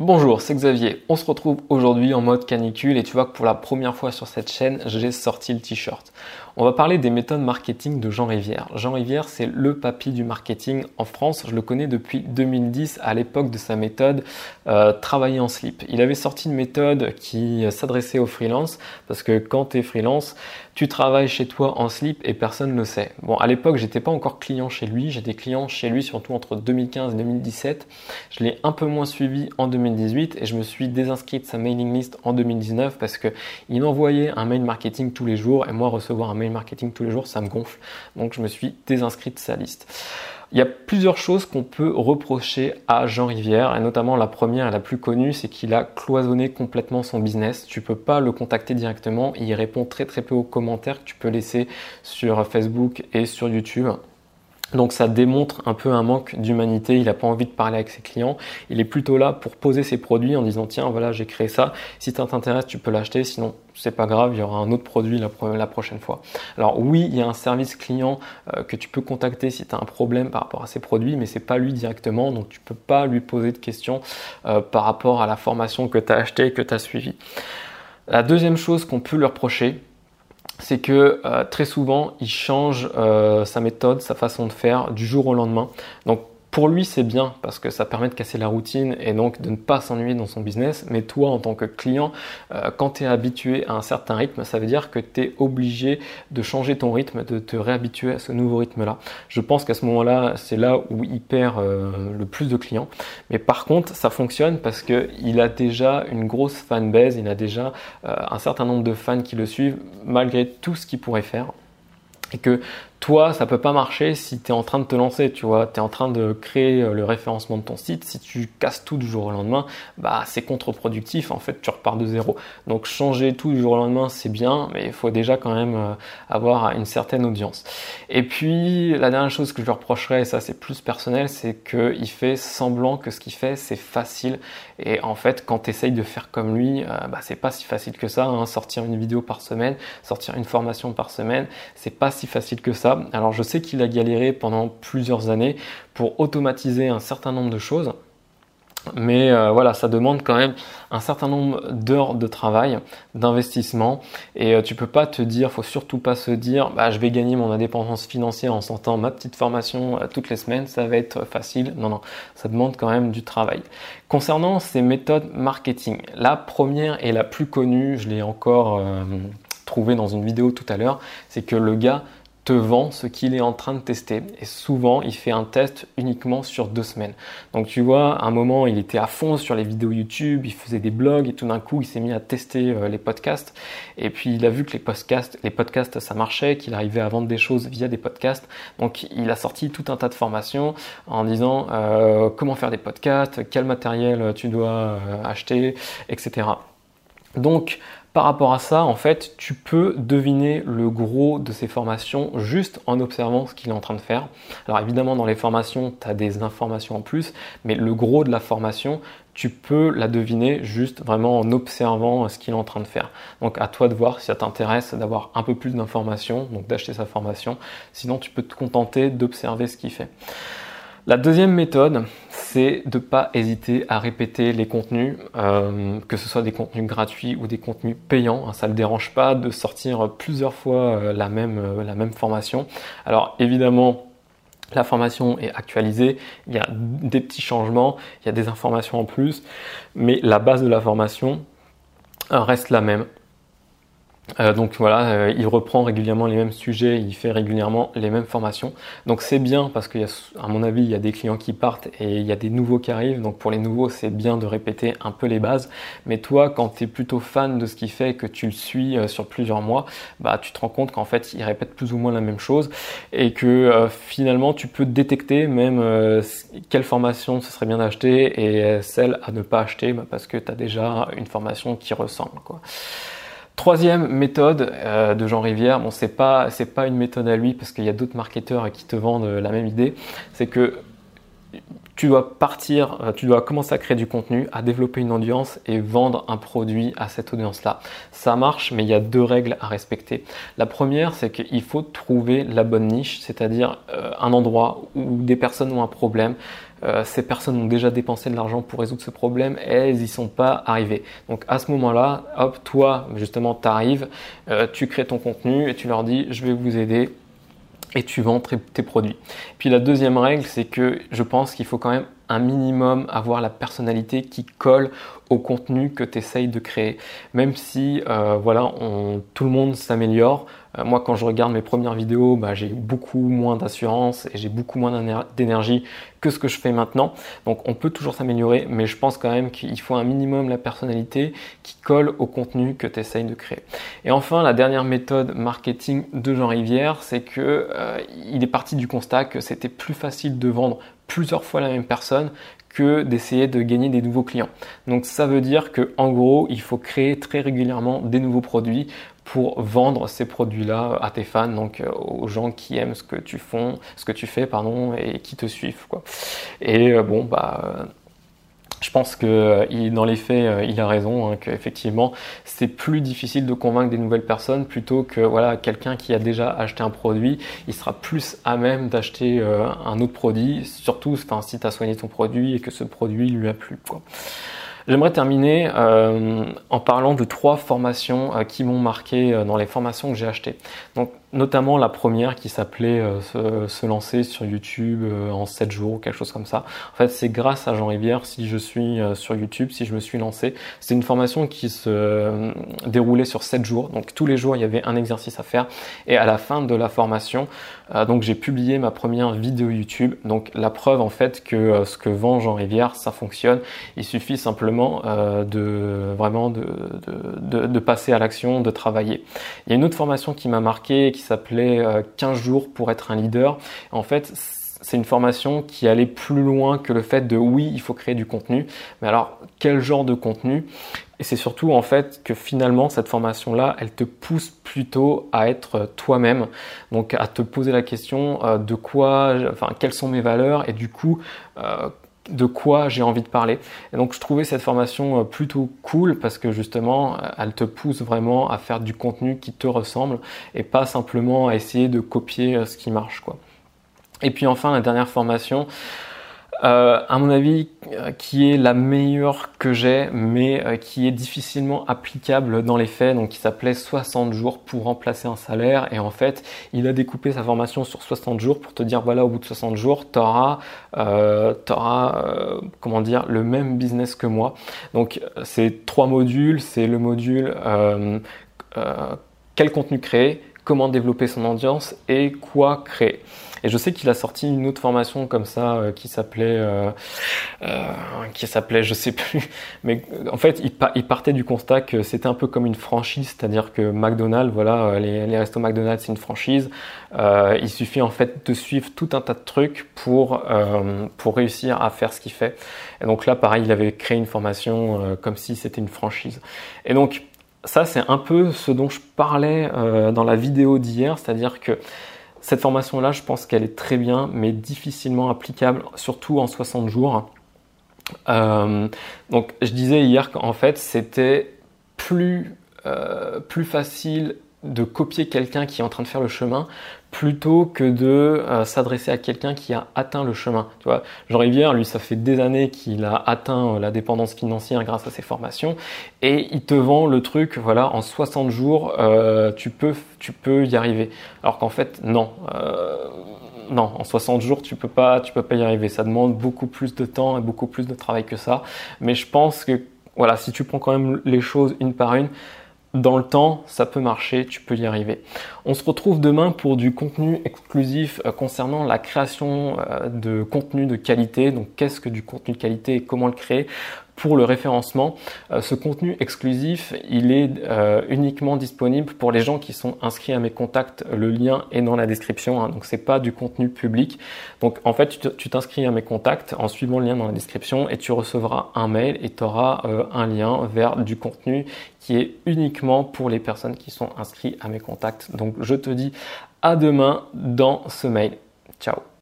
Bonjour, c'est Xavier. On se retrouve aujourd'hui en mode canicule et tu vois que pour la première fois sur cette chaîne, j'ai sorti le t-shirt. On va parler des méthodes marketing de Jean Rivière. Jean Rivière, c'est le papy du marketing en France. Je le connais depuis 2010 à l'époque de sa méthode euh, travailler en slip. Il avait sorti une méthode qui s'adressait aux freelance parce que quand tu es freelance, tu travailles chez toi en slip et personne ne le sait. Bon, à l'époque, j'étais pas encore client chez lui. J'ai des clients chez lui surtout entre 2015 et 2017. Je l'ai un peu moins suivi en 2018 et je me suis désinscrit de sa mailing list en 2019 parce que il envoyait un mail marketing tous les jours et moi recevoir un mail marketing tous les jours, ça me gonfle. Donc je me suis désinscrit de sa liste. Il y a plusieurs choses qu'on peut reprocher à Jean Rivière, et notamment la première et la plus connue, c'est qu'il a cloisonné complètement son business. Tu peux pas le contacter directement, il répond très très peu aux commentaires que tu peux laisser sur Facebook et sur YouTube. Donc ça démontre un peu un manque d'humanité, il n'a pas envie de parler avec ses clients, il est plutôt là pour poser ses produits en disant tiens voilà j'ai créé ça, si ça t'intéresse tu peux l'acheter, sinon c'est pas grave, il y aura un autre produit la, prochaine fois. Alors oui, il y a un service client euh, que tu peux contacter si tu as un problème par rapport à ces produits, mais c'est pas lui directement, donc tu peux pas lui poser de questions euh, par rapport à la formation que tu as achetée et que tu as suivie. La deuxième chose qu'on peut lui reprocher, c'est que euh, très souvent, il change euh, sa méthode, sa façon de faire du jour au lendemain. Donc pour lui, c'est bien parce que ça permet de casser la routine et donc de ne pas s'ennuyer dans son business. Mais toi, en tant que client, euh, quand tu es habitué à un certain rythme, ça veut dire que tu es obligé de changer ton rythme, de te réhabituer à ce nouveau rythme-là. Je pense qu'à ce moment-là, c'est là où il perd euh, le plus de clients. Mais par contre, ça fonctionne parce qu'il a déjà une grosse fanbase, il a déjà euh, un certain nombre de fans qui le suivent malgré tout ce qu'il pourrait faire et que toi, ça peut pas marcher si tu es en train de te lancer, tu vois, tu es en train de créer euh, le référencement de ton site, si tu casses tout du jour au lendemain, bah c'est contre-productif, en fait, tu repars de zéro. Donc changer tout du jour au lendemain, c'est bien, mais il faut déjà quand même euh, avoir une certaine audience. Et puis la dernière chose que je lui reprocherais, et ça c'est plus personnel, c'est qu'il fait semblant que ce qu'il fait c'est facile et en fait quand tu essayes de faire comme lui, euh, bah c'est pas si facile que ça, hein. sortir une vidéo par semaine, sortir une formation par semaine, c'est pas si facile que ça alors je sais qu'il a galéré pendant plusieurs années pour automatiser un certain nombre de choses. Mais euh, voilà, ça demande quand même un certain nombre d'heures de travail, d'investissement, et euh, tu peux pas te dire, faut surtout pas se dire, bah, je vais gagner mon indépendance financière en sortant ma petite formation euh, toutes les semaines, ça va être facile. Non, non, ça demande quand même du travail. Concernant ces méthodes marketing, la première et la plus connue, je l'ai encore trouvé dans une vidéo tout à l'heure, c'est que le gars te vend ce qu'il est en train de tester. Et souvent, il fait un test uniquement sur deux semaines. Donc tu vois, à un moment, il était à fond sur les vidéos YouTube, il faisait des blogs et tout d'un coup, il s'est mis à tester euh, les podcasts. Et puis, il a vu que les podcasts, les podcasts, ça marchait, qu'il arrivait à vendre des choses via des podcasts. Donc, il a sorti tout un tas de formations en disant euh, comment faire des podcasts, quel matériel tu dois euh, acheter, etc. Donc, par rapport à ça, en fait, tu peux deviner le gros de ces formations juste en observant ce qu'il est en train de faire. Alors évidemment, dans les formations, tu as des informations en plus, mais le gros de la formation, tu peux la deviner juste vraiment en observant ce qu'il est en train de faire. Donc à toi de voir si ça t'intéresse d'avoir un peu plus d'informations, donc d'acheter sa formation. Sinon, tu peux te contenter d'observer ce qu'il fait. La deuxième méthode, c'est de ne pas hésiter à répéter les contenus, euh, que ce soit des contenus gratuits ou des contenus payants. Ça ne le dérange pas de sortir plusieurs fois euh, euh, la même formation. Alors évidemment, la formation est actualisée, il y a des petits changements, il y a des informations en plus, mais la base de la formation reste la même. Euh, donc voilà, euh, il reprend régulièrement les mêmes sujets, il fait régulièrement les mêmes formations. Donc c'est bien parce qu'à mon avis, il y a des clients qui partent et il y a des nouveaux qui arrivent. Donc pour les nouveaux, c'est bien de répéter un peu les bases. Mais toi, quand tu es plutôt fan de ce qu'il fait, que tu le suis euh, sur plusieurs mois, bah tu te rends compte qu'en fait, il répète plus ou moins la même chose et que finalement, tu peux détecter même quelle formation ce serait bien d'acheter et celle à ne pas acheter bah, parce que tu as déjà une formation qui ressemble. Troisième méthode euh, de Jean Rivière, bon c'est pas c'est pas une méthode à lui parce qu'il y a d'autres marketeurs qui te vendent la même idée, c'est que tu dois partir, euh, tu dois commencer à créer du contenu, à développer une audience et vendre un produit à cette audience-là. Ça marche, mais il y a deux règles à respecter. La première, c'est qu'il faut trouver la bonne niche, c'est-à-dire euh, un endroit où des personnes ont un problème, ces personnes ont déjà dépensé de l'argent pour résoudre ce problème elles y sont pas arrivées. Donc à ce moment-là, hop, toi justement, tu arrives, tu crées ton contenu et tu leur dis je vais vous aider et tu vends tes produits. Puis la deuxième règle, c'est que je pense qu'il faut quand même un minimum avoir la personnalité qui colle au contenu que tu essayes de créer. Même si euh, voilà, tout le monde s'améliore. Euh, moi, quand je regarde mes premières vidéos, bah, j'ai beaucoup moins d'assurance et j'ai beaucoup moins d'énergie que ce que je fais maintenant. Donc, on peut toujours s'améliorer, mais je pense quand même qu'il faut un minimum la personnalité qui colle au contenu que tu essayes de créer. Et enfin, la dernière méthode marketing de Jean Rivière, c'est que euh, il est parti du constat que c'était plus facile de vendre plusieurs fois la même personne que d'essayer de gagner des nouveaux clients. Donc ça veut dire que en gros, il faut créer très régulièrement des nouveaux produits pour vendre ces produits-là à tes fans, donc euh, aux gens qui aiment ce que tu fais, ce que tu fais, pardon, et qui te suivent, quoi. Et euh, bon, bah je pense que euh, dans les faits, euh, il a raison, hein, qu'effectivement, c'est plus difficile de convaincre des nouvelles personnes plutôt que voilà quelqu'un qui a déjà acheté un produit, il sera plus à même d'acheter euh, un autre produit, surtout si tu as soigné ton produit et que ce produit lui a plu. Quoi. J'aimerais terminer en parlant de trois formations qui m'ont marqué dans les formations que j'ai achetées. Donc notamment la première qui s'appelait euh, se, lancer sur YouTube euh, en 7 jours ou quelque chose comme ça. En fait, c'est grâce à Jean Rivière si je suis euh, sur YouTube, si je me suis lancé. C'est une formation qui se déroulait sur 7 jours. Donc tous les jours, il y avait un exercice à faire. Et à la fin de la formation, donc j'ai publié ma première vidéo YouTube. Donc la preuve en fait que ce que vend Jean Rivière, ça fonctionne. Il suffit simplement de vraiment de, de, de passer à l'action, de travailler. Il y a une autre formation qui m'a marqué, s'appelait 15 euh, jours pour être un leader. En fait, c'est une formation qui allait plus loin que le fait de oui, il faut créer du contenu. Mais alors, quel genre de contenu? Et c'est surtout en fait que finalement, cette formation-là, elle te pousse plutôt à être toi-même. Donc, à te poser la question euh, de quoi, enfin, quelles sont mes valeurs? Et du coup, euh, de quoi j'ai envie de parler. Et donc je trouvais cette formation euh, plutôt cool parce que justement euh, elle te pousse vraiment à faire du contenu qui te ressemble et pas simplement à essayer de copier euh, ce qui marche quoi. Et puis enfin la dernière formation, euh, à mon avis, euh, qui est la meilleure que j'ai, mais euh, qui est difficilement applicable dans les faits, donc qui s'appelait 60 jours pour remplacer un salaire. Et en fait, il a découpé sa formation sur 60 jours pour te dire, voilà, au bout de 60 jours, tu auras, comment dire, le même business que moi. Donc, c'est trois modules. C'est le module quel contenu créer, comment développer son audience et quoi créer. Et je sais qu'il a sorti une autre formation comme ça euh, qui s'appelait, euh, euh, qui s'appelait, je sais plus, mais en fait, il, partait du constat que c'était un peu comme une franchise, c'est-à-dire que McDonald's, voilà, les, les restos McDonald's, c'est une franchise. il suffit en fait de suivre tout un tas de trucs pour pour réussir à faire ce qu'il fait. Et donc là, pareil, il avait créé une formation comme si c'était une franchise. Et donc ça, c'est un peu ce dont je parlais dans la vidéo d'hier, c'est-à-dire que cette formation-là, je pense qu'elle est très bien, mais difficilement applicable, surtout en 60 jours. Euh, donc, je disais hier qu'en fait, c'était euh, plus facile de copier quelqu'un qui est en train de faire le chemin plutôt que de euh, s'adresser à quelqu'un qui a atteint le chemin. Tu vois, Jean Rivière, lui, ça fait des années qu'il a atteint euh, la dépendance financière grâce à ses formations et il te vend le truc, voilà, en 60 jours, euh, tu peux, tu peux y arriver. Alors qu'en fait, non. non, en 60 jours, tu peux pas, tu peux pas y arriver. Ça demande beaucoup plus de temps et beaucoup plus de travail que ça. Mais je pense que, voilà, si tu prends quand même les choses une par une, dans le temps, ça peut marcher, tu peux y arriver. On se retrouve demain pour du contenu exclusif euh, concernant la création euh, de contenu de qualité. Donc qu'est-ce que du contenu de qualité et comment le créer? Pour le référencement. Euh, ce contenu exclusif, il est euh, uniquement disponible pour les gens qui sont inscrits à mes contacts. Le lien est dans la description, hein, donc c'est pas du contenu public. Donc en fait, tu t'inscris à mes contacts en suivant le lien dans la description et tu recevras un mail et tu auras euh, un lien vers du contenu qui est uniquement pour les personnes qui sont inscrites à mes contacts. Donc je te dis à demain dans ce mail. Ciao